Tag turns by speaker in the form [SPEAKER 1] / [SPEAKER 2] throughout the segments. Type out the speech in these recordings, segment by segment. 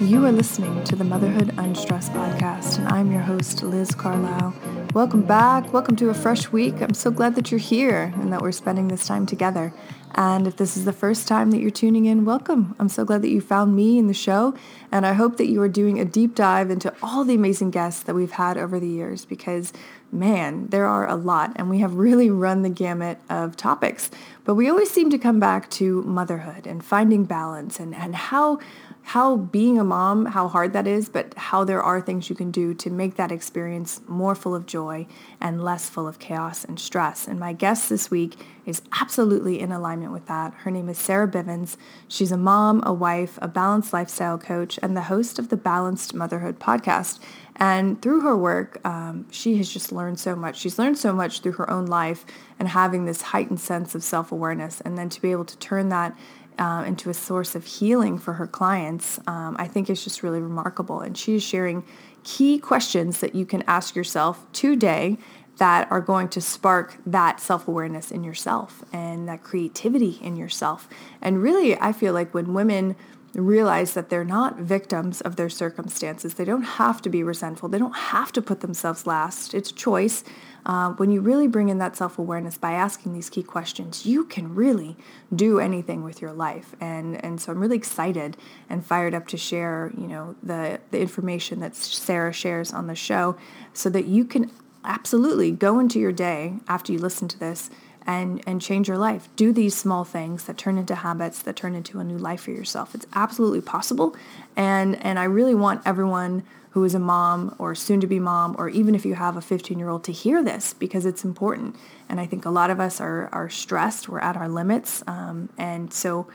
[SPEAKER 1] You are listening to the Motherhood Unstressed podcast, and I'm your host, Liz Carlisle. Welcome back. Welcome to a fresh week. I'm so glad that you're here and that we're spending this time together. And if this is the first time that you're tuning in, welcome. I'm so glad that you found me in the show, and I hope that you are doing a deep dive into all the amazing guests that we've had over the years because, man, there are a lot, and we have really run the gamut of topics. But we always seem to come back to motherhood and finding balance and, and how how being a mom, how hard that is, but how there are things you can do to make that experience more full of joy and less full of chaos and stress. And my guest this week is absolutely in alignment with that. Her name is Sarah Bivens. She's a mom, a wife, a balanced lifestyle coach, and the host of the Balanced Motherhood podcast. And through her work, um, she has just learned so much. She's learned so much through her own life and having this heightened sense of self awareness, and then to be able to turn that uh, into a source of healing for her clients, um, I think is just really remarkable. And she is sharing key questions that you can ask yourself today that are going to spark that self awareness in yourself and that creativity in yourself. And really, I feel like when women realize that they're not victims of their circumstances, they don't have to be resentful, they don't have to put themselves last. It's choice. Uh, when you really bring in that self awareness by asking these key questions, you can really do anything with your life. And and so I'm really excited and fired up to share, you know, the the information that Sarah shares on the show, so that you can absolutely go into your day after you listen to this and and change your life. Do these small things that turn into habits that turn into a new life for yourself. It's absolutely possible. And and I really want everyone who is a mom or soon to be mom, or even if you have a 15 year old, to hear this because it's important. And I think a lot of us are, are stressed, we're at our limits. Um, and so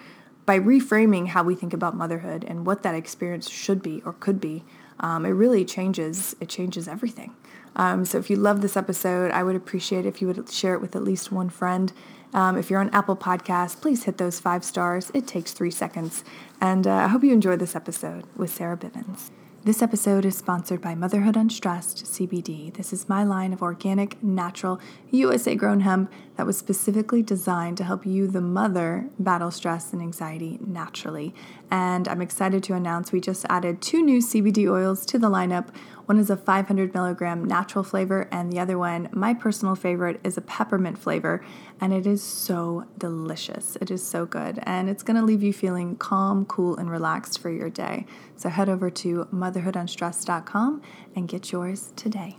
[SPEAKER 1] by reframing how we think about motherhood and what that experience should be or could be, um, it really changes, it changes everything. Um, so if you love this episode, I would appreciate if you would share it with at least one friend. Um, if you're on Apple Podcasts, please hit those five stars. It takes three seconds. And uh, I hope you enjoyed this episode with Sarah Bivens. This episode is sponsored by Motherhood Unstressed CBD. This is my line of organic, natural, USA grown hemp that was specifically designed to help you, the mother, battle stress and anxiety naturally. And I'm excited to announce we just added two new CBD oils to the lineup one is a 500 milligram natural flavor, and the other one, my personal favorite, is a peppermint flavor, and it is so delicious. It is so good, and it's gonna leave you feeling calm, cool, and relaxed for your day. So head over to motherhoodunstressed.com and get yours today.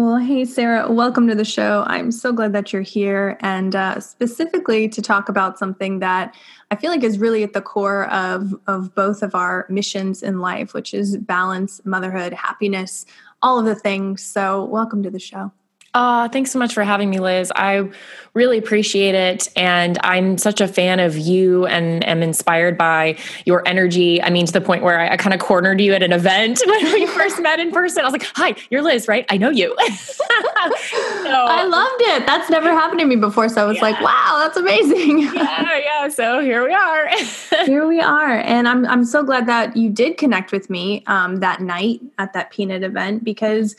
[SPEAKER 1] Well, hey, Sarah, welcome to the show. I'm so glad that you're here and uh, specifically to talk about something that I feel like is really at the core of, of both of our missions in life, which is balance, motherhood, happiness, all of the things. So, welcome to the show.
[SPEAKER 2] Uh, thanks so much for having me, Liz. I really appreciate it. And I'm such a fan of you and am inspired by your energy. I mean, to the point where I, I kind of cornered you at an event when we first met in person. I was like, hi, you're Liz, right? I know you. so,
[SPEAKER 1] I loved it. That's never happened to me before. So I was yeah. like, wow, that's amazing.
[SPEAKER 2] yeah, yeah. So here we are.
[SPEAKER 1] here we are. And I'm, I'm so glad that you did connect with me um, that night at that peanut event because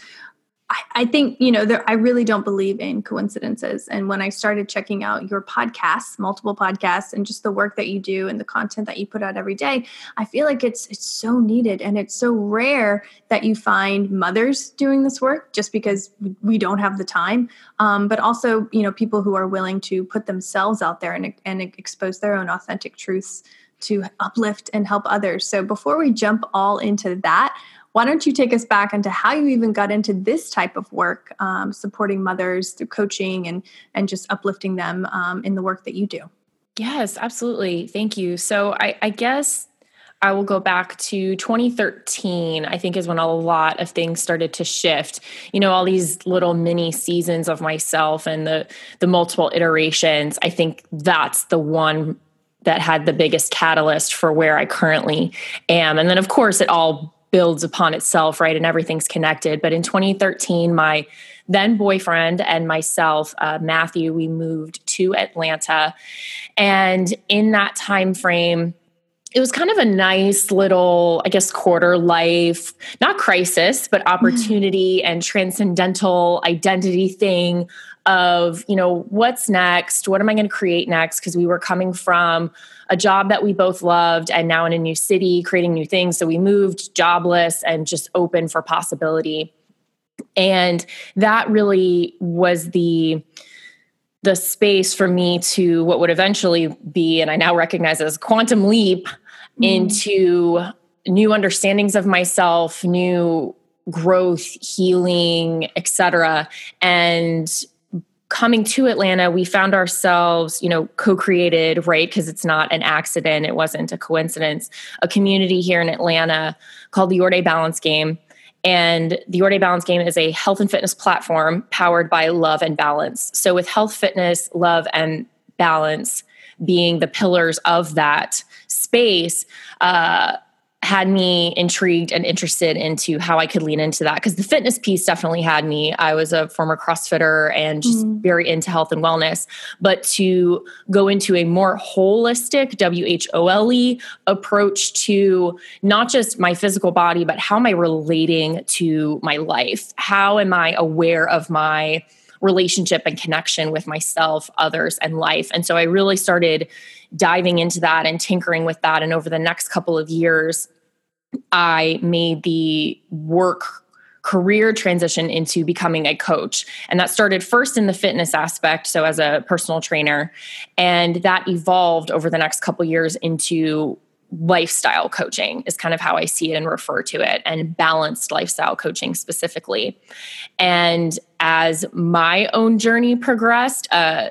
[SPEAKER 1] I, think, you know, there, I really don't believe in coincidences. And when I started checking out your podcasts, multiple podcasts, and just the work that you do and the content that you put out every day, I feel like it's it's so needed and it's so rare that you find mothers doing this work just because we don't have the time. Um, but also, you know, people who are willing to put themselves out there and, and expose their own authentic truths to uplift and help others. So before we jump all into that, why don't you take us back into how you even got into this type of work, um, supporting mothers through coaching and and just uplifting them um, in the work that you do?
[SPEAKER 2] Yes, absolutely. Thank you. So I, I guess I will go back to 2013, I think is when a lot of things started to shift. You know, all these little mini seasons of myself and the the multiple iterations. I think that's the one that had the biggest catalyst for where I currently am. And then of course it all builds upon itself, right? And everything's connected. But in 2013, my then boyfriend and myself, uh, Matthew, we moved to Atlanta, and in that time frame, it was kind of a nice little, I guess, quarter life, not crisis, but mm-hmm. opportunity and transcendental identity thing of, you know, what's next? What am I going to create next? Because we were coming from a job that we both loved and now in a new city, creating new things. So we moved jobless and just open for possibility. And that really was the, the space for me to what would eventually be, and I now recognize as quantum leap mm-hmm. into new understandings of myself, new growth, healing, etc. And coming to Atlanta, we found ourselves, you know, co-created, right? Because it's not an accident, it wasn't a coincidence. A community here in Atlanta called the Your Day Balance Game and the Your Day Balance Game is a health and fitness platform powered by love and balance. So, with health, fitness, love, and balance being the pillars of that space, uh, had me intrigued and interested into how I could lean into that because the fitness piece definitely had me. I was a former CrossFitter and just mm very into health and wellness. But to go into a more holistic WHOLE approach to not just my physical body, but how am I relating to my life? How am I aware of my relationship and connection with myself, others, and life? And so I really started diving into that and tinkering with that. And over the next couple of years, I made the work career transition into becoming a coach. And that started first in the fitness aspect, so as a personal trainer, and that evolved over the next couple years into lifestyle coaching is kind of how I see it and refer to it and balanced lifestyle coaching specifically. And as my own journey progressed, uh,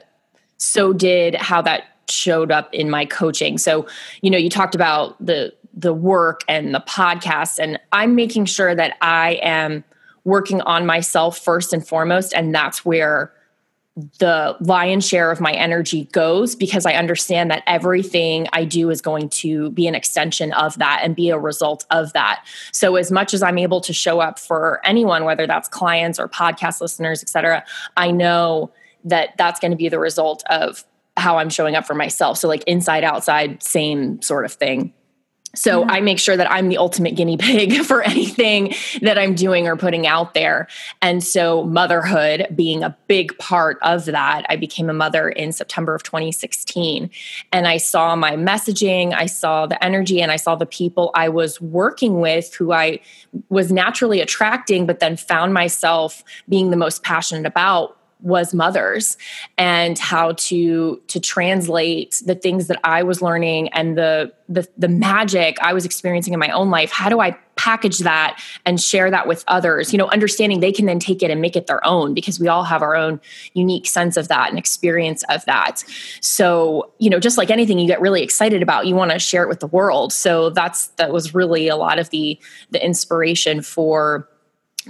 [SPEAKER 2] so did how that showed up in my coaching. So, you know, you talked about the the work and the podcast and I'm making sure that I am working on myself first and foremost and that's where the lion's share of my energy goes because I understand that everything I do is going to be an extension of that and be a result of that. So as much as I'm able to show up for anyone whether that's clients or podcast listeners, et cetera, I know that that's going to be the result of how I'm showing up for myself. So, like inside, outside, same sort of thing. So I make sure that I'm the ultimate guinea pig for anything that I'm doing or putting out there. And so motherhood being a big part of that, I became a mother in September of 2016. And I saw my messaging, I saw the energy, and I saw the people I was working with who I was naturally attracting, but then found myself being the most passionate about was mothers and how to to translate the things that I was learning and the, the the magic I was experiencing in my own life. How do I package that and share that with others? You know understanding they can then take it and make it their own because we all have our own unique sense of that and experience of that. So you know just like anything you get really excited about you want to share it with the world. So that's that was really a lot of the the inspiration for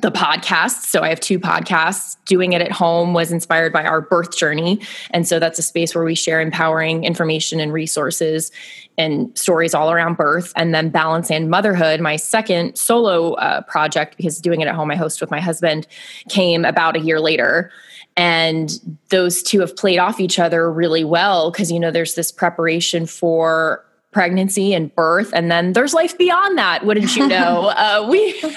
[SPEAKER 2] the podcast. So I have two podcasts. Doing it at home was inspired by our birth journey. And so that's a space where we share empowering information and resources and stories all around birth. And then Balance and Motherhood, my second solo uh, project, because doing it at home, I host with my husband, came about a year later. And those two have played off each other really well because, you know, there's this preparation for pregnancy and birth and then there's life beyond that wouldn't you know uh, we so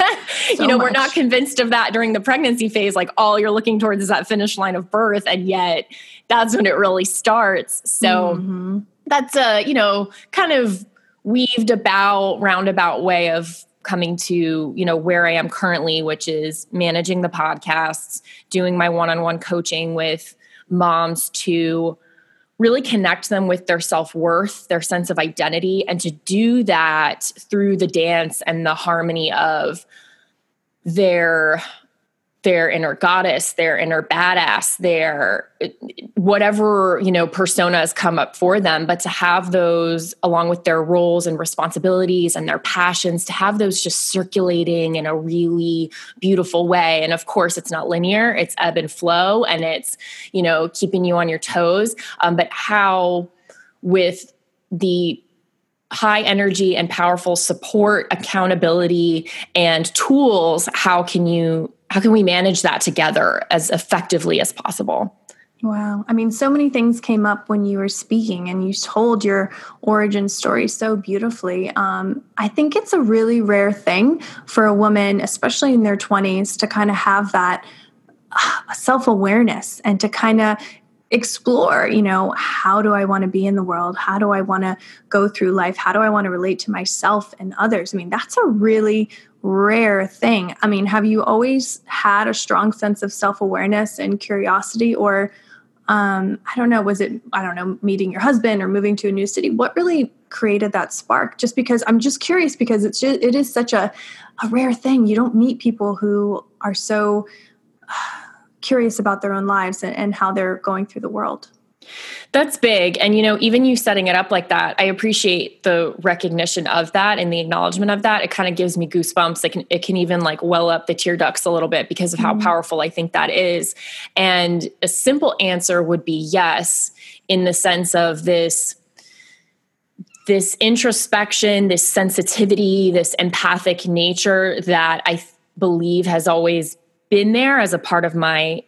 [SPEAKER 2] you know much. we're not convinced of that during the pregnancy phase like all you're looking towards is that finish line of birth and yet that's when it really starts so mm-hmm. that's a you know kind of weaved about roundabout way of coming to you know where i am currently which is managing the podcasts doing my one-on-one coaching with moms to really connect them with their self worth, their sense of identity, and to do that through the dance and the harmony of their their inner goddess, their inner badass, their whatever, you know, personas come up for them, but to have those along with their roles and responsibilities and their passions, to have those just circulating in a really beautiful way. And of course, it's not linear, it's ebb and flow, and it's, you know, keeping you on your toes. Um, but how with the high energy and powerful support accountability and tools how can you how can we manage that together as effectively as possible
[SPEAKER 1] Wow. I mean, so many things came up when you were speaking and you told your origin story so beautifully. Um, I think it's a really rare thing for a woman, especially in their 20s, to kind of have that uh, self awareness and to kind of explore, you know, how do I want to be in the world? How do I want to go through life? How do I want to relate to myself and others? I mean, that's a really rare thing. I mean, have you always had a strong sense of self awareness and curiosity, or um, I don't know, was it, I don't know, meeting your husband or moving to a new city? What really created that spark? Just because I'm just curious because it's just, it is such a, a rare thing. You don't meet people who are so curious about their own lives and, and how they're going through the world.
[SPEAKER 2] That's big. And, you know, even you setting it up like that, I appreciate the recognition of that and the acknowledgement of that. It kind of gives me goosebumps. It can, it can even like well up the tear ducts a little bit because of how mm-hmm. powerful I think that is. And a simple answer would be yes, in the sense of this this introspection, this sensitivity, this empathic nature that I believe has always been there as a part of my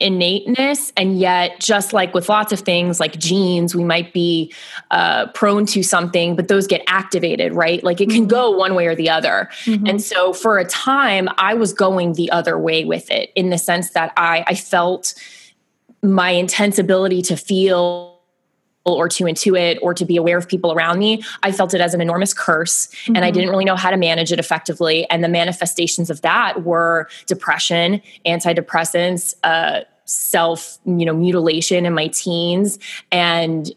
[SPEAKER 2] innateness and yet just like with lots of things like genes we might be uh, prone to something but those get activated right like it can mm-hmm. go one way or the other mm-hmm. and so for a time i was going the other way with it in the sense that i i felt my intense ability to feel or to intuit or to be aware of people around me, I felt it as an enormous curse mm-hmm. and I mm-hmm. didn't really know how to manage it effectively. And the manifestations of that were depression, antidepressants, uh, self, you know, mutilation in my teens and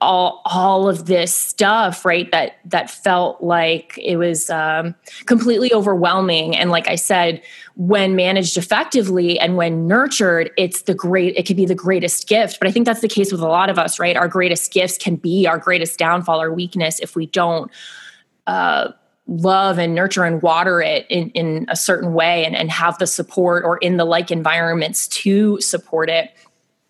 [SPEAKER 2] all all of this stuff right that that felt like it was um, completely overwhelming. And like i said when managed effectively and when nurtured it's the great it could be the greatest gift. But i think that's the case with a lot of us right? Our greatest gifts can be our greatest downfall or weakness if we don't uh, love and nurture and water it in, in a certain way and, and have the support or in the like environments to support it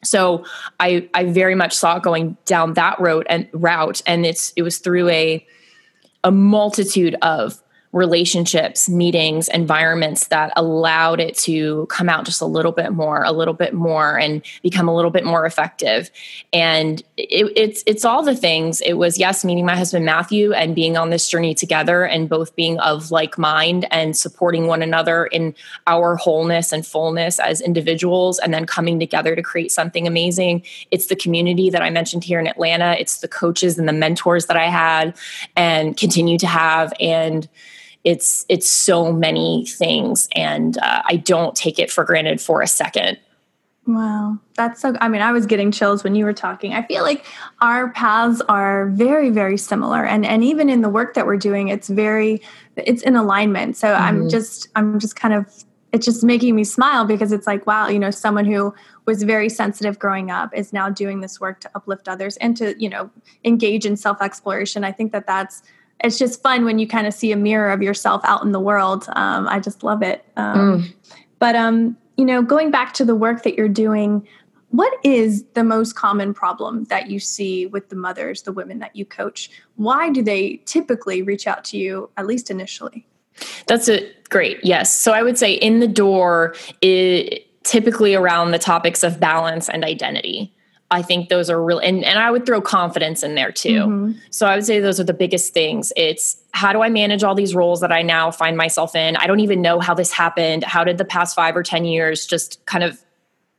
[SPEAKER 2] so I I very much saw it going down that road and route, and it's it was through a a multitude of relationships, meetings, environments that allowed it to come out just a little bit more, a little bit more, and become a little bit more effective. And it, it's it's all the things. It was yes, meeting my husband Matthew and being on this journey together, and both being of like mind and supporting one another in our wholeness and fullness as individuals, and then coming together to create something amazing. It's the community that I mentioned here in Atlanta. It's the coaches and the mentors that I had and continue to have, and it's it's so many things and uh, i don't take it for granted for a second
[SPEAKER 1] wow that's so i mean i was getting chills when you were talking i feel like our paths are very very similar and and even in the work that we're doing it's very it's in alignment so mm-hmm. i'm just i'm just kind of it's just making me smile because it's like wow you know someone who was very sensitive growing up is now doing this work to uplift others and to you know engage in self exploration i think that that's it's just fun when you kind of see a mirror of yourself out in the world. Um, I just love it. Um, mm. But um, you know, going back to the work that you're doing, what is the most common problem that you see with the mothers, the women that you coach? Why do they typically reach out to you, at least initially?
[SPEAKER 2] That's a great yes. So I would say in the door, it, typically around the topics of balance and identity. I think those are real and, and I would throw confidence in there too. Mm-hmm. So I would say those are the biggest things. It's how do I manage all these roles that I now find myself in? I don't even know how this happened. How did the past five or 10 years just kind of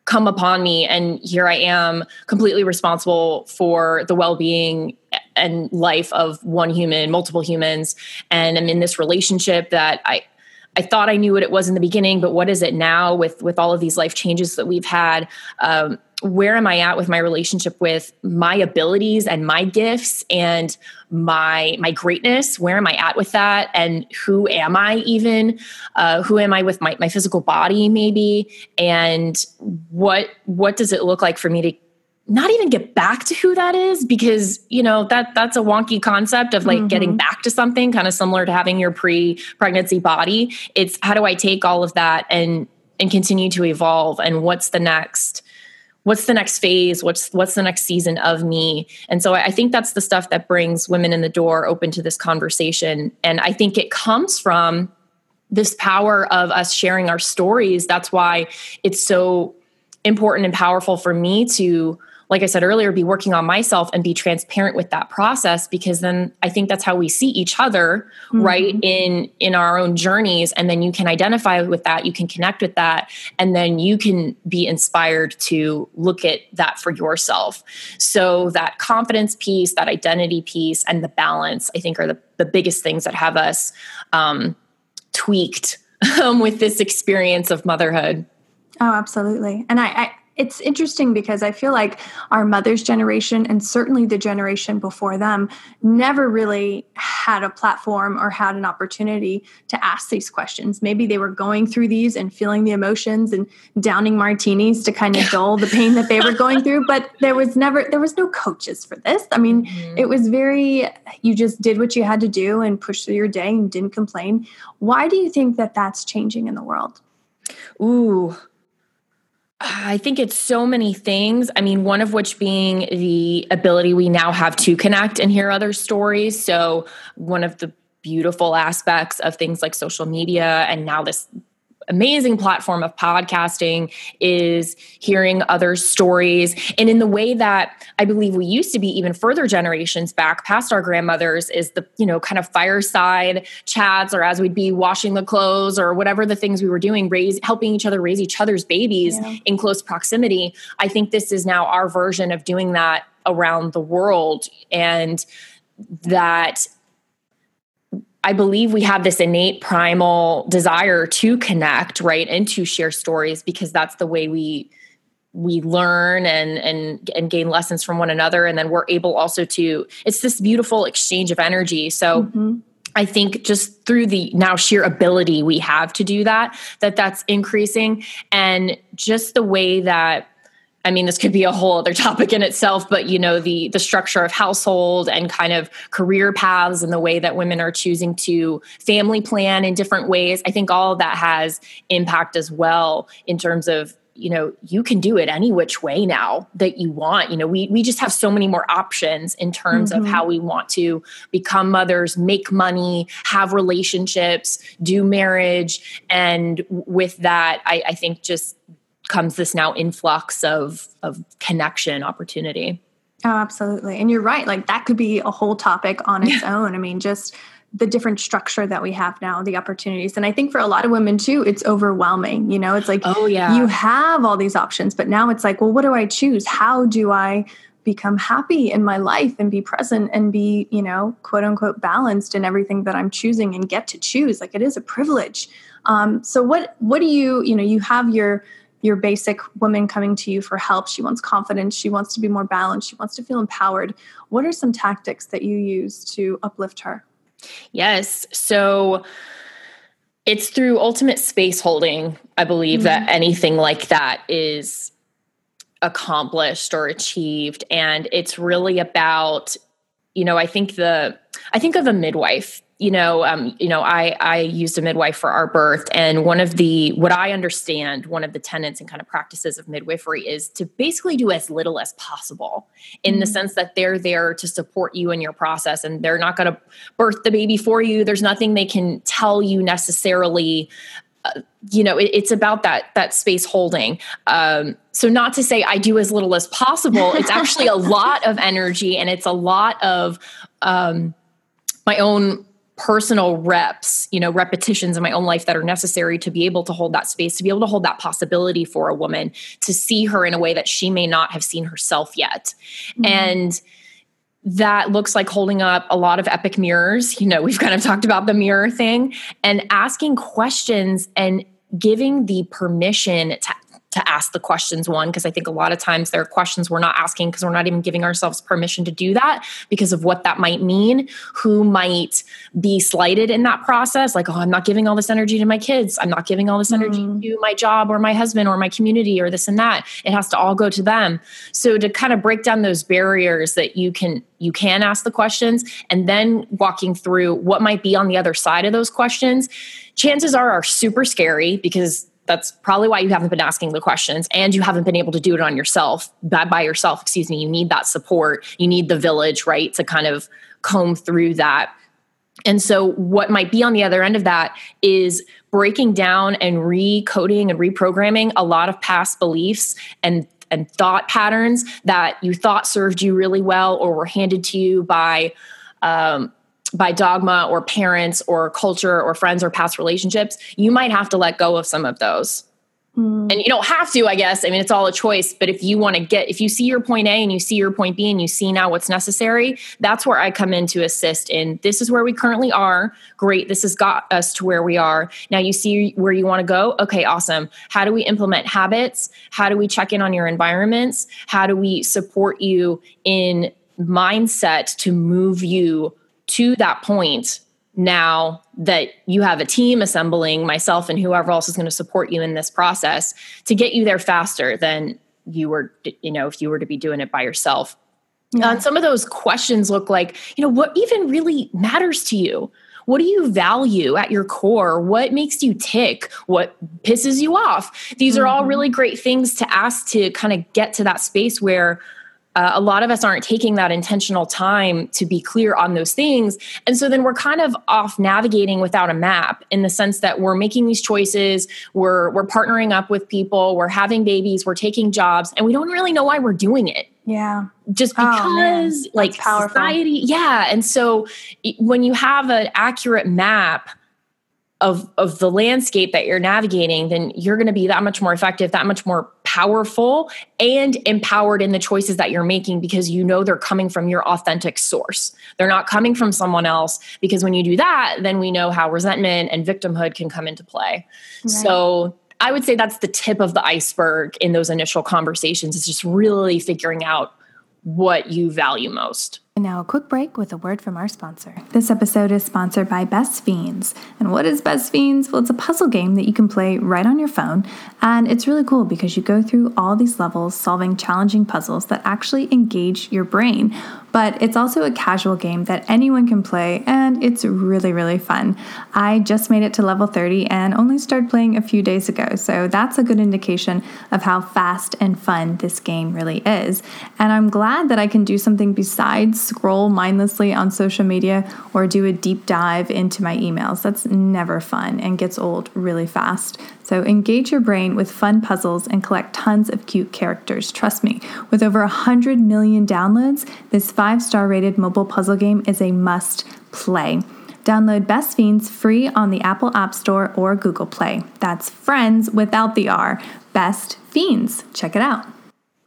[SPEAKER 2] come upon me? And here I am completely responsible for the well being and life of one human, multiple humans. And I'm in this relationship that I, I thought I knew what it was in the beginning, but what is it now with with all of these life changes that we've had? Um, where am I at with my relationship with my abilities and my gifts and my my greatness? Where am I at with that? And who am I even? Uh, who am I with my, my physical body maybe? And what what does it look like for me to not even get back to who that is because you know that that's a wonky concept of like mm-hmm. getting back to something kind of similar to having your pre-pregnancy body it's how do i take all of that and and continue to evolve and what's the next what's the next phase? What's what's the next season of me? And so i think that's the stuff that brings women in the door open to this conversation. And i think it comes from this power of us sharing our stories. That's why it's so important and powerful for me to like I said earlier, be working on myself and be transparent with that process because then I think that's how we see each other, mm-hmm. right? In in our own journeys. And then you can identify with that, you can connect with that, and then you can be inspired to look at that for yourself. So that confidence piece, that identity piece, and the balance, I think are the, the biggest things that have us um, tweaked um, with this experience of motherhood.
[SPEAKER 1] Oh, absolutely. And I, I, it's interesting because I feel like our mother's generation and certainly the generation before them never really had a platform or had an opportunity to ask these questions. Maybe they were going through these and feeling the emotions and downing martinis to kind of dull the pain that they were going through, but there was never there was no coaches for this. I mean, mm-hmm. it was very you just did what you had to do and pushed through your day and didn't complain. Why do you think that that's changing in the world?
[SPEAKER 2] Ooh, I think it's so many things. I mean, one of which being the ability we now have to connect and hear other stories. So, one of the beautiful aspects of things like social media and now this amazing platform of podcasting is hearing other stories and in the way that i believe we used to be even further generations back past our grandmothers is the you know kind of fireside chats or as we'd be washing the clothes or whatever the things we were doing raise helping each other raise each other's babies yeah. in close proximity i think this is now our version of doing that around the world and that I believe we have this innate primal desire to connect, right, and to share stories because that's the way we we learn and and and gain lessons from one another and then we're able also to it's this beautiful exchange of energy so mm-hmm. I think just through the now sheer ability we have to do that, that that's increasing. And just the way that I mean, this could be a whole other topic in itself, but you know, the the structure of household and kind of career paths and the way that women are choosing to family plan in different ways. I think all of that has impact as well in terms of you know you can do it any which way now that you want you know we we just have so many more options in terms mm-hmm. of how we want to become mothers make money have relationships do marriage and with that i, I think just comes this now influx of of connection opportunity.
[SPEAKER 1] Oh absolutely. And you're right. Like that could be a whole topic on its yeah. own. I mean just the different structure that we have now the opportunities. And i think for a lot of women too it's overwhelming you know? It's like
[SPEAKER 2] oh yeah.
[SPEAKER 1] you have all these options but now it's like well what do i choose? How do i become happy in my life and be present and be you know quote unquote balanced in everything that i'm choosing and get to choose? Like it is a privilege. Um, so what what do you you know you have your your basic woman coming to you for help. She wants confidence. She wants to be more balanced. She wants to feel empowered. What are some tactics that you use to uplift her?
[SPEAKER 2] Yes. So it's through ultimate space holding, I believe, mm-hmm. that anything like that is accomplished or achieved. And it's really about, you know, I think the, I think of a midwife you know, um, you know, I I used a midwife for our birth, and one of the what I understand, one of the tenets and kind of practices of midwifery is to basically do as little as possible, in mm-hmm. the sense that they're there to support you in your process, and they're not going to birth the baby for you. There's nothing they can tell you necessarily. Uh, you know, it, it's about that that space holding. Um, so, not to say I do as little as possible. It's actually a lot of energy, and it's a lot of um, my own personal reps, you know, repetitions in my own life that are necessary to be able to hold that space, to be able to hold that possibility for a woman, to see her in a way that she may not have seen herself yet. Mm-hmm. And that looks like holding up a lot of epic mirrors. You know, we've kind of talked about the mirror thing and asking questions and giving the permission to to ask the questions one because i think a lot of times there are questions we're not asking because we're not even giving ourselves permission to do that because of what that might mean who might be slighted in that process like oh i'm not giving all this energy to my kids. I'm not giving all this energy mm. to my job or my husband or my community or this and that. It has to all go to them. So to kind of break down those barriers that you can you can ask the questions and then walking through what might be on the other side of those questions chances are are super scary because that's probably why you haven't been asking the questions and you haven't been able to do it on yourself by, by yourself excuse me. You need that support. You need the village right to kind of comb through that. And so, what might be on the other end of that is breaking down and recoding and reprogramming a lot of past beliefs and and thought patterns that you thought served you really well or were handed to you by um, by dogma or parents or culture or friends or past relationships you might have to let go of some of those Mm. And you don't have to, I guess. I mean, it's all a choice. But if you want to get, if you see your point A and you see your point B and you see now what's necessary, that's where I come in to assist in this is where we currently are. Great. This has got us to where we are. Now you see where you want to go. Okay, awesome. How do we implement habits? How do we check in on your environments? How do we support you in mindset to move you to that point now that you have a team assembling myself and whoever else is going to support you in this process to get you there faster than you were you know if you were to be doing it by yourself. Yeah. uh, some of those questions look like you know what even really matters to you? What do you value at your core? What makes you tick? What pisses you off? These are all mm-hmm. really great things to ask to kind of get to that space where uh, a lot of us aren't taking that intentional time to be clear on those things. And so then we're kind of off navigating without a map in the sense that we're making these choices, we're we're partnering up with people, we're having babies, we're taking jobs, and we don't really know why we're doing it.
[SPEAKER 1] Yeah.
[SPEAKER 2] Just oh, because oh, like society, yeah. And so when you have an accurate map of of the landscape that you're navigating then you're going to be that much more effective that much more powerful and empowered in the choices that you're making because you know they're coming from your authentic source. They're not coming from someone else because when you do that then we know how resentment and victimhood can come into play. Right. so i would say that's the tip of the iceberg in those initial conversations is just really figuring out what you value most
[SPEAKER 1] and now, a quick break with a word from our sponsor. This episode is sponsored by Best Fiends. And what is Best Fiends? Well, it's a puzzle game that you can play right on your phone. And it's really cool because you go through all these levels solving challenging puzzles that actually engage your brain. But it's also a casual game that anyone can play, and it's really, really fun. I just made it to level 30 and only started playing a few days ago, so that's a good indication of how fast and fun this game really is. And I'm glad that I can do something besides scroll mindlessly on social media or do a deep dive into my emails. That's never fun and gets old really fast. So engage your brain with fun puzzles and collect tons of cute characters. Trust me, with over 100 million downloads, this five star rated mobile puzzle game is a must play. Download Best Fiends free on the Apple App Store or Google Play. That's friends without the R. Best Fiends. Check it out.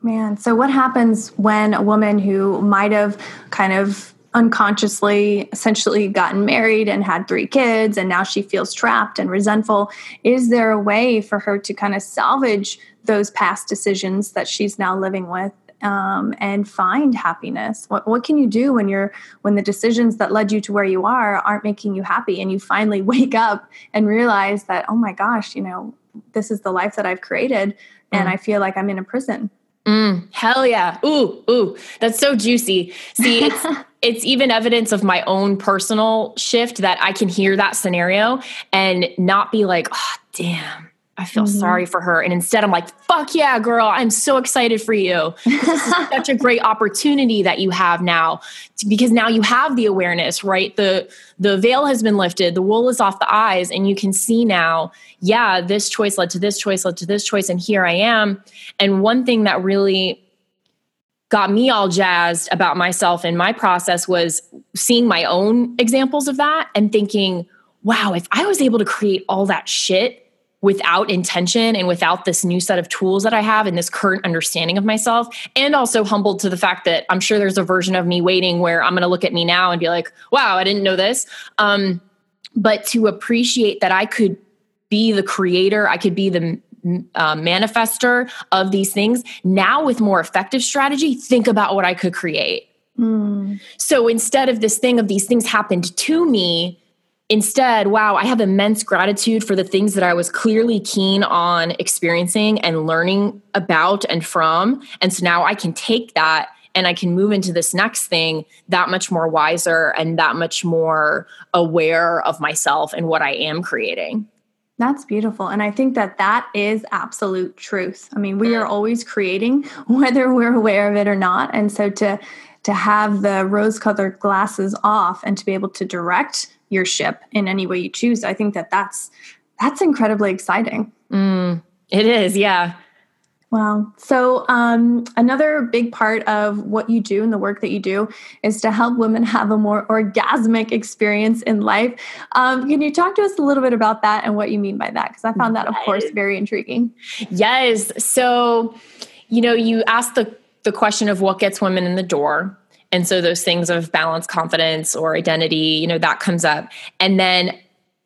[SPEAKER 1] Man, so what happens when a woman who might have kind of unconsciously essentially gotten married and had three kids and now she feels trapped and resentful is there a way for her to kind of salvage those past decisions that she's now living with um, and find happiness what, what can you do when you're when the decisions that led you to where you are aren't making you happy and you finally wake up and realize that oh my gosh you know this is the life that i've created and mm. i feel like i'm in a prison
[SPEAKER 2] Mm, hell yeah. Ooh, ooh, that's so juicy. See, it's it's even evidence of my own personal shift that I can hear that scenario and not be like, oh, damn, I feel mm-hmm. sorry for her. And instead, I'm like, fuck yeah, girl, I'm so excited for you. This is such a great opportunity that you have now because now you have the awareness, right? The the veil has been lifted, the wool is off the eyes, and you can see now, yeah, this choice led to this choice, led to this choice, and here I am. And one thing that really got me all jazzed about myself and my process was seeing my own examples of that and thinking, wow, if I was able to create all that shit without intention and without this new set of tools that I have and this current understanding of myself, and also humbled to the fact that I'm sure there's a version of me waiting where I'm going to look at me now and be like, wow, I didn't know this. Um, but to appreciate that I could be the creator, I could be the uh, manifester of these things. Now, with more effective strategy, think about what I could create. Mm. So instead of this thing of these things happened to me, Instead, wow, I have immense gratitude for the things that I was clearly keen on experiencing and learning about and from. And so now I can take that and I can move into this next thing that much more wiser and that much more aware of myself and what I am creating.
[SPEAKER 1] That's beautiful. And I think that that is absolute truth. I mean, we are mm. always creating whether we're aware of it or not. And so to to have the rose colored glasses off and to be able to direct your ship in any way you choose. I think that that's that's incredibly exciting.
[SPEAKER 2] Mm, it is, yeah.
[SPEAKER 1] Wow. So, um, another big part of what you do and the work that you do is to help women have a more orgasmic experience in life. Um, can you talk to us a little bit about that and what you mean by that? Because I found that, of course, very intriguing.
[SPEAKER 2] Yes. So, you know, you asked the, the question of what gets women in the door. And so those things of balance, confidence, or identity, you know, that comes up. And then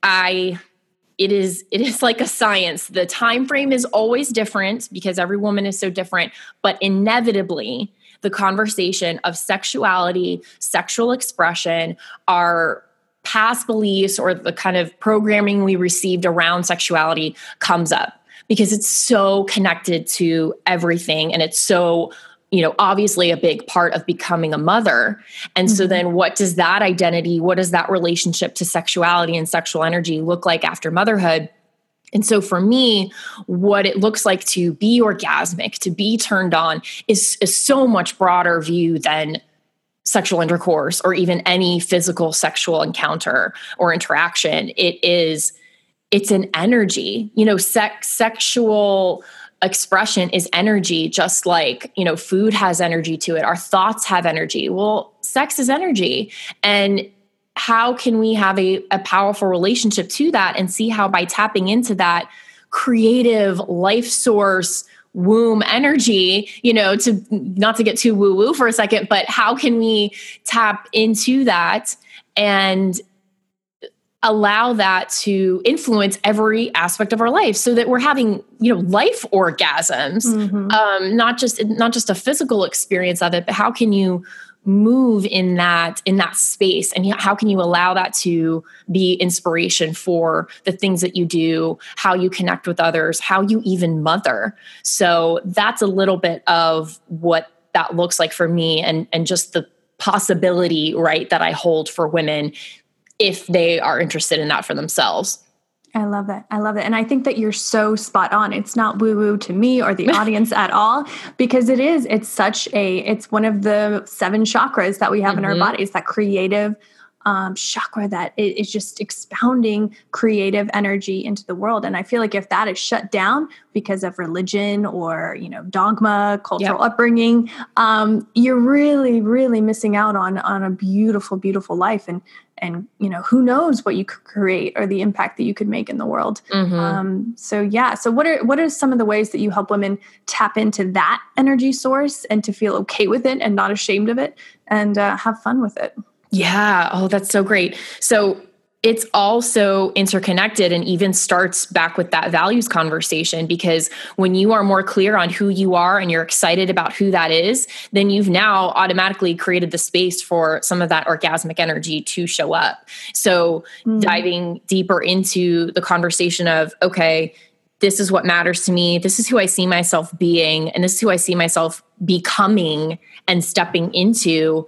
[SPEAKER 2] I it is it is like a science the time frame is always different because every woman is so different but inevitably the conversation of sexuality sexual expression our past beliefs or the kind of programming we received around sexuality comes up because it's so connected to everything and it's so you know obviously a big part of becoming a mother and mm-hmm. so then what does that identity what does that relationship to sexuality and sexual energy look like after motherhood and so for me, what it looks like to be orgasmic, to be turned on, is a so much broader view than sexual intercourse or even any physical sexual encounter or interaction. It is, it's an energy, you know, sex, sexual expression is energy just like you know food has energy to it. Our thoughts have energy. Well sex is energy. And how can we have a, a powerful relationship to that and see how by tapping into that creative life source womb energy you know to not to get too woo woo for a second but how can we tap into that and allow that to influence every aspect of our life so that we're having you know life orgasms mm-hmm. um, not just not just a physical experience of it but how can you move in that in that space and how can you allow that to be inspiration for the things that you do how you connect with others how you even mother so that's a little bit of what that looks like for me and and just the possibility right that i hold for women if they are interested in that for themselves.
[SPEAKER 1] I love it. I love it. And I think that you're so spot on. It's not woo woo to me or the audience at all because it is, it's such a, it's one of the seven chakras that we have mm-hmm. in our mm-hmm. bodies, that creative um, chakra that is just expounding creative energy into the world. And I feel like if that is shut down because of religion or you know dogma, cultural yep. upbringing, um, you're really, really missing out on on a beautiful, beautiful life. And and you know who knows what you could create or the impact that you could make in the world. Mm-hmm. Um, so yeah. So what are what are some of the ways that you help women tap into that energy source and to feel okay with it and not ashamed of it and uh, have fun with it?
[SPEAKER 2] Yeah. Oh, that's so great. So it's also interconnected and even starts back with that values conversation because when you are more clear on who you are and you're excited about who that is, then you've now automatically created the space for some of that orgasmic energy to show up. So, mm-hmm. diving deeper into the conversation of, okay, this is what matters to me. This is who I see myself being, and this is who I see myself becoming and stepping into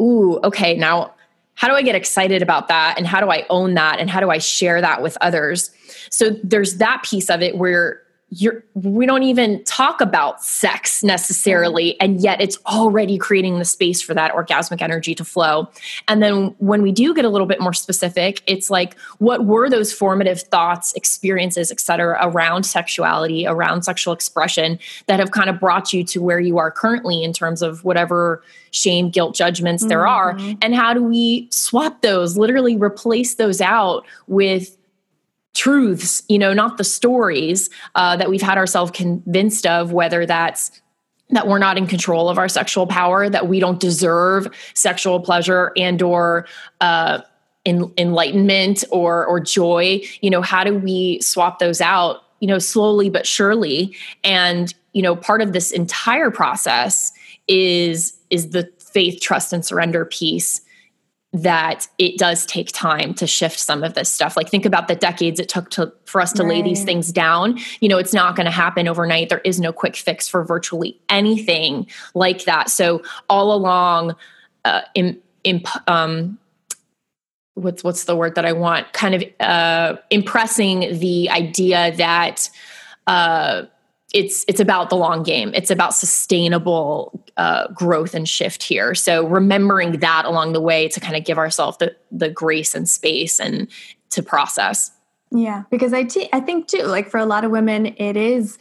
[SPEAKER 2] ooh, okay, now how do I get excited about that? And how do I own that? And how do I share that with others? So there's that piece of it where you're we don't even talk about sex necessarily and yet it's already creating the space for that orgasmic energy to flow and then when we do get a little bit more specific it's like what were those formative thoughts experiences etc around sexuality around sexual expression that have kind of brought you to where you are currently in terms of whatever shame guilt judgments there mm-hmm. are and how do we swap those literally replace those out with truths, you know, not the stories uh, that we've had ourselves convinced of, whether that's that we're not in control of our sexual power, that we don't deserve sexual pleasure and or uh, enlightenment or or joy. You know, how do we swap those out? You know, slowly but surely. And you know, part of this entire process is is the faith, trust, and surrender piece that it does take time to shift some of this stuff. Like think about the decades it took to for us to right. lay these things down. You know, it's not going to happen overnight. There is no quick fix for virtually anything like that. So all along, uh, in, in um, what's what's the word that I want? Kind of uh, impressing the idea that. Uh, it's it's about the long game it's about sustainable uh, growth and shift here. So remembering that along the way to kind of give ourselves the the grace and space and to process.
[SPEAKER 1] Yeah, because I, t- I think too, like for a lot of women, it is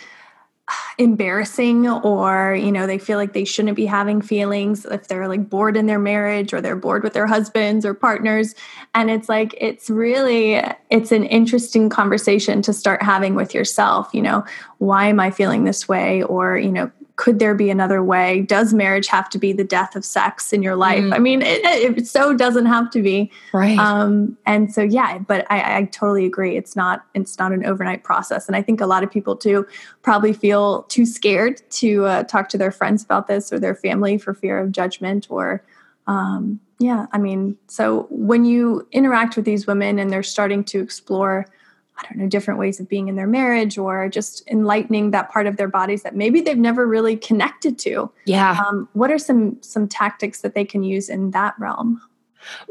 [SPEAKER 1] embarrassing or you know they feel like they shouldn't be having feelings if they're like bored in their marriage or they're bored with their husbands or partners. And it's like it's really it's an interesting conversation to start having with yourself you know why am i feeling this way? or you know could there be another way? Does marriage have to be the death of sex in your life? Mm. I mean, it, it, so doesn't have to be.
[SPEAKER 2] Right.
[SPEAKER 1] Um, and so, yeah, but I, I totally agree. It's not, it's not an overnight process. And I think a lot of people too probably feel too scared to uh, talk to their friends about this or their family for fear of judgment or, um, yeah, I mean, so when you interact with these women and they're starting to explore I don't know, different ways of being in their marriage or just enlightening that part of their bodies that maybe they've never really connected to.
[SPEAKER 2] Yeah.
[SPEAKER 1] Um, what are some some tactics that they can use in that realm?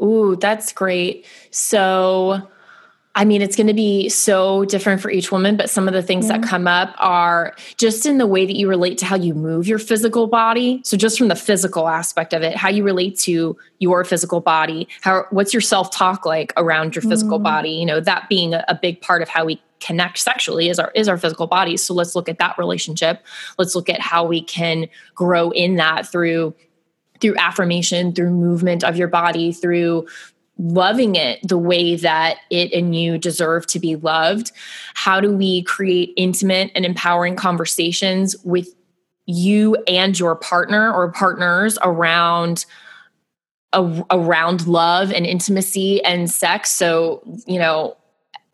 [SPEAKER 2] Ooh, that's great. So I mean, it's going to be so different for each woman, but some of the things that come up are just in the way that you relate to how you move your physical body. So just from the physical aspect of it, how you relate to your physical body, how what's your self-talk like around your physical mm. body, you know, that being a, a big part of how we connect sexually is our is our physical bodies. So let's look at that relationship. Let's look at how we can grow in that through through affirmation, through movement of your body, through loving it the way that it and you deserve to be loved? How do we create intimate and empowering conversations with you and your partner or partners around around love and intimacy and sex so you know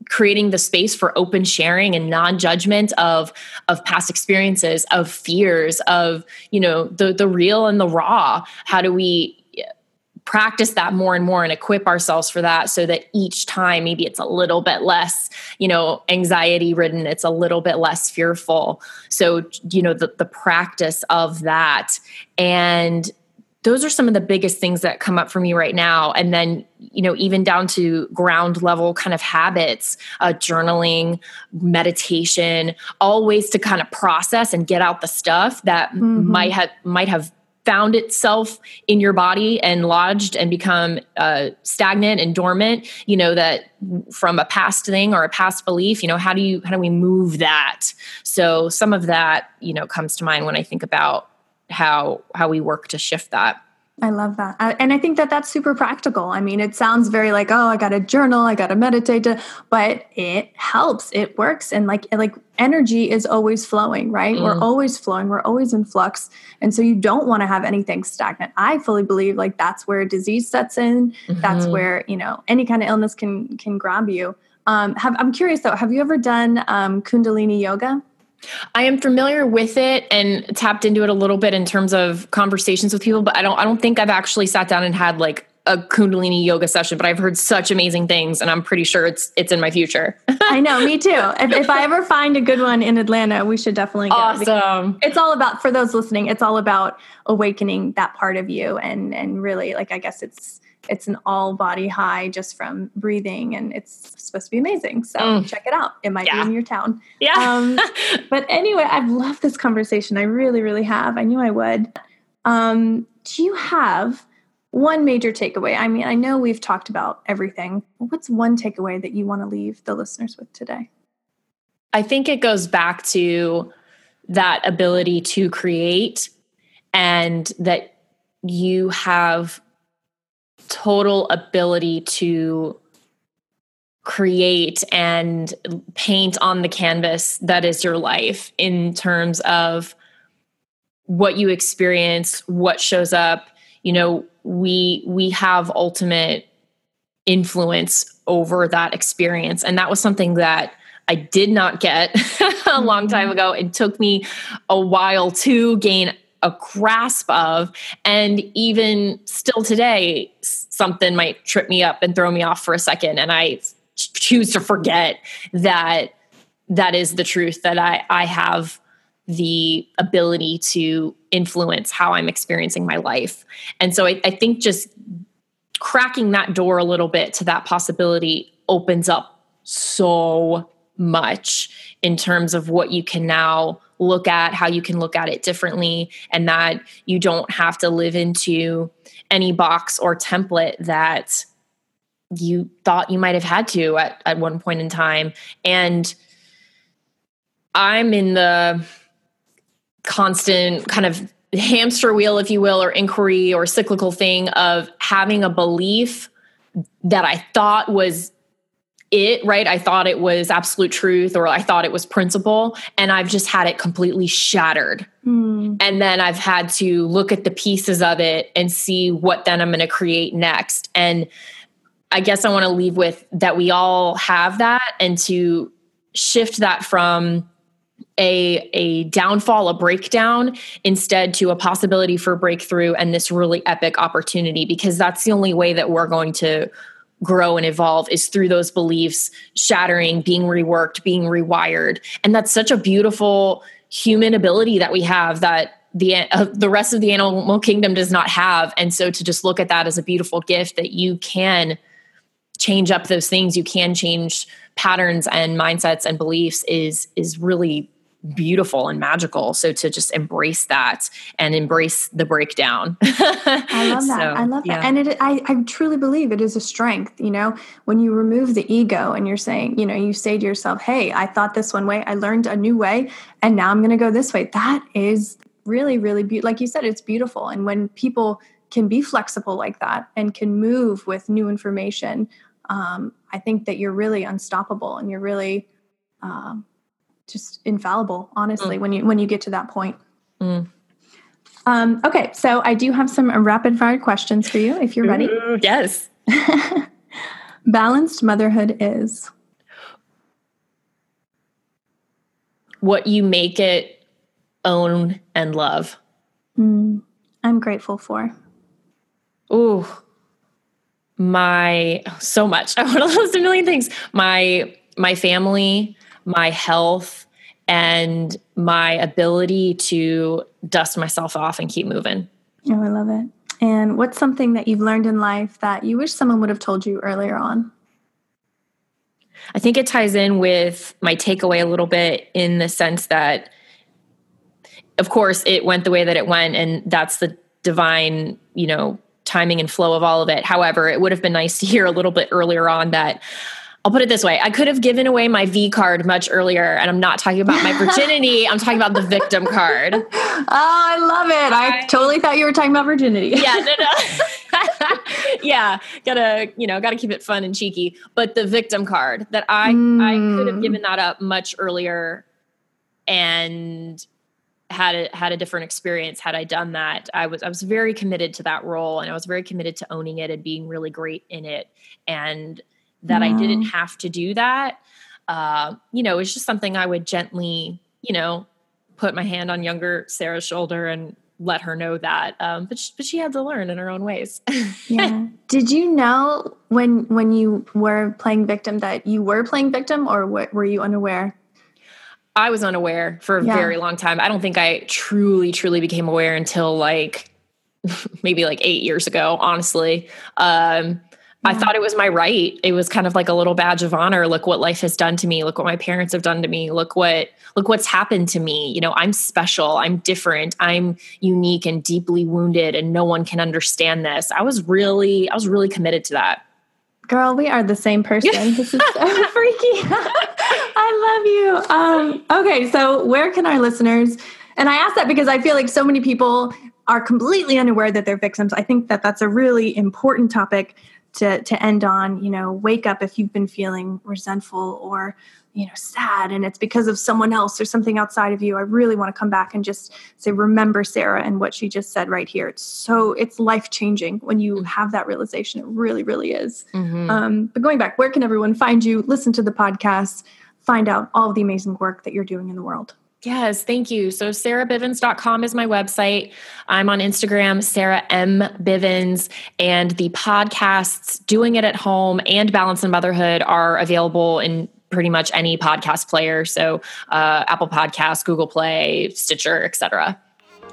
[SPEAKER 2] creating the space for open sharing and non-judgment of of past experiences of fears of you know the the real and the raw how do we practice that more and more and equip ourselves for that so that each time maybe it's a little bit less you know anxiety ridden it's a little bit less fearful. So you know the, the practice of that. And those are some of the biggest things that come up for me right now. And then you know even down to ground level kind of habits uh, journaling meditation all ways to kind of process and get out the stuff that mm-hmm. might have might have found itself in your body and lodged and become uh, stagnant and dormant you know that from a past thing or a past belief you know how do you how do we move that? So some of that you know comes to mind when i think about how how we work to shift that
[SPEAKER 1] I love that. And I think that that's super practical. I mean, it sounds very like, oh, I got to journal, I got to meditate, but it helps. It works. And like like energy is always flowing, right? Mm. We're always flowing. We're always in flux. And so you don't want to have anything stagnant. I fully believe like that's where disease sets in. Mm-hmm. That's where, you know, any kind of illness can can grab you. Um, have, I'm curious though, have you ever done um, Kundalini yoga?
[SPEAKER 2] I am familiar with it and tapped into it a little bit in terms of conversations with people, but I don't I don't think I've actually sat down and had like a kundalini yoga session, but I've heard such amazing things and I'm pretty sure it's it's in my future.
[SPEAKER 1] I know, me too. If, if, I ever find a good one in Atlanta, we should definitely go.
[SPEAKER 2] Awesome.
[SPEAKER 1] It's all about for those listening, it's all about awakening that part of you and and really like I guess it's it's an all body high just from breathing and it's supposed to be amazing. So mm. check it out. It might yeah. be in your town.
[SPEAKER 2] Yeah. Um,
[SPEAKER 1] but anyway i've loved this conversation. I really really have. I knew i would. Um, do you have one major takeaway? I mean i know we've talked about everything. What's one takeaway that you want to leave the listeners with today?
[SPEAKER 2] I think it goes back to that ability to create and that you have total ability to create and paint on the canvas that is your life in terms of what you experience what shows up you know we we have ultimate influence over that experience and that was something that I did not get a long time mm-hmm. ago. It took me a while to gain a grasp of. And even still today, something might trip me up and throw me off for a second. And I choose to forget that that is the truth, that I, I have the ability to influence how I'm experiencing my life. And so I, I think just cracking that door a little bit to that possibility opens up so much in terms of what you can now look at, how you can look at it differently, and that you don't have to live into any box or template that you thought you might have had to at, at one point in time. And I'm in the constant kind of hamster wheel, if you will, or inquiry or cyclical thing of having a belief that I thought was it, right? I thought it was absolute truth or I thought it was principle. And I've just had it completely shattered. Mm. And then I've had to look at the pieces of it and see what then I'm going to create next. And I guess I want to leave with that we all have that and to shift that from a a downfall a breakdown instead to a possibility for breakthrough and this really epic opportunity because that's the only way that we're going to grow and evolve is through those beliefs shattering being reworked being rewired. And that's such a beautiful human ability that we have that the uh, the rest of the animal kingdom does not have. And so to just look at that as a beautiful gift that you can change up those things you can change patterns and mindsets and beliefs is is really beautiful and magical. So to just embrace that and embrace the breakdown.
[SPEAKER 1] I love that. So, I love yeah. that. And it, I, I truly believe it is a strength, you know, when you remove the ego and you're saying, you know, you say to yourself, Hey, I thought this one way, I learned a new way, and now I'm going to go this way. That is really, really beautiful. Like you said, it's beautiful. And when people can be flexible like that and can move with new information, um, I think that you're really unstoppable and you're really, um, just infallible honestly mm. when you when you get to that point mm. um, okay so i do have some rapid fire questions for you if you're ready
[SPEAKER 2] Ooh, yes
[SPEAKER 1] balanced motherhood is
[SPEAKER 2] what you make it own and love
[SPEAKER 1] mm, i'm grateful for
[SPEAKER 2] Ooh, my so much. I want to list a million things. My my family, my health and my ability to dust myself off and keep moving.
[SPEAKER 1] Oh, I love it. And what's something that you've learned in life that you wish someone would have told you earlier on?
[SPEAKER 2] I think it ties in with my takeaway a little bit in the sense that, of course, it went the way that it went, and that's the divine, you know, timing and flow of all of it. However, it would have been nice to hear a little bit earlier on that I'll put it this way. I could have given away my V card much earlier, and I'm not talking about my virginity. I'm talking about the victim card.
[SPEAKER 1] Oh, I love it. I totally thought you were talking about virginity.
[SPEAKER 2] Yeah, no, no. yeah, gotta, you know, gotta keep it fun and cheeky. But the victim card that I mm. I could have given that up much earlier and had a, had a different experience had I done that. I was I was very committed to that role and I was very committed to owning it and being really great in it. And that I didn't have to do that. Uh, you know, it's just something I would gently, you know, put my hand on younger Sarah's shoulder and let her know that. Um, but she, but she had to learn in her own ways.
[SPEAKER 1] yeah. Did you know when when you were playing victim that you were playing victim, or were you unaware?
[SPEAKER 2] I was unaware for a yeah. very long time. I don't think I truly, truly became aware until like maybe like eight years ago, honestly. Um, I thought it was my right. It was kind of like a little badge of honor. Look what life has done to me. Look what my parents have done to me. Look what look what's happened to me. You know, I'm special. I'm different. I'm unique and deeply wounded and no one can understand this. I was really I was really committed to that.
[SPEAKER 1] Girl, we are the same person. this is so freaky. I love you. Um, okay, so where can our listeners and I ask that because I feel like so many people are completely unaware that they're victims. I think that that's a really important topic to to end on you know wake up if you've been feeling resentful or you know sad and it's because of someone else or something outside of you. I really want to come back and just say remember sarah and what she just said right here. It's so it's life changing when you have that realization. It really really is. Mm-hmm. um, but going back where can everyone find you listen to the podcast find out all the amazing work that you're doing in the world
[SPEAKER 2] Yes, thank you. So sarahbivens.com is my website. I'm on Instagram, Sarah M. Bivens, and the podcasts Doing It at Home and Balance and Motherhood are available in pretty much any podcast player. So uh, Apple Podcasts, Google Play, Stitcher, etc.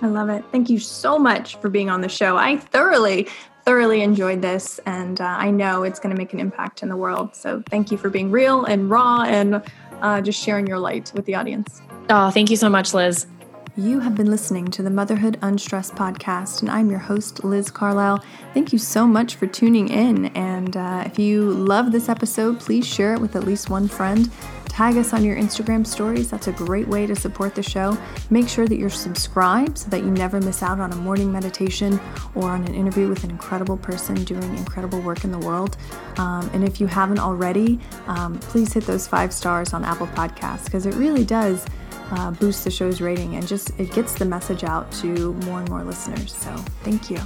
[SPEAKER 1] I love it. Thank you so much for being on the show. I thoroughly, thoroughly enjoyed this, and uh, I know it's going to make an impact in the world. So thank you for being real and raw and uh, just sharing your light with the audience.
[SPEAKER 2] Oh, thank you so much, Liz.
[SPEAKER 1] You have been listening to the Motherhood Unstressed podcast, and I'm your host, Liz Carlisle. Thank you so much for tuning in. And uh, if you love this episode, please share it with at least one friend. Tag us on your Instagram stories. That's a great way to support the show. Make sure that you're subscribed so that you never miss out on a morning meditation or on an interview with an incredible person doing incredible work in the world. Um, and if you haven't already, um, please hit those five stars on Apple Podcasts because it really does uh, boost the show's rating and just it gets the message out to more and more listeners. So thank you.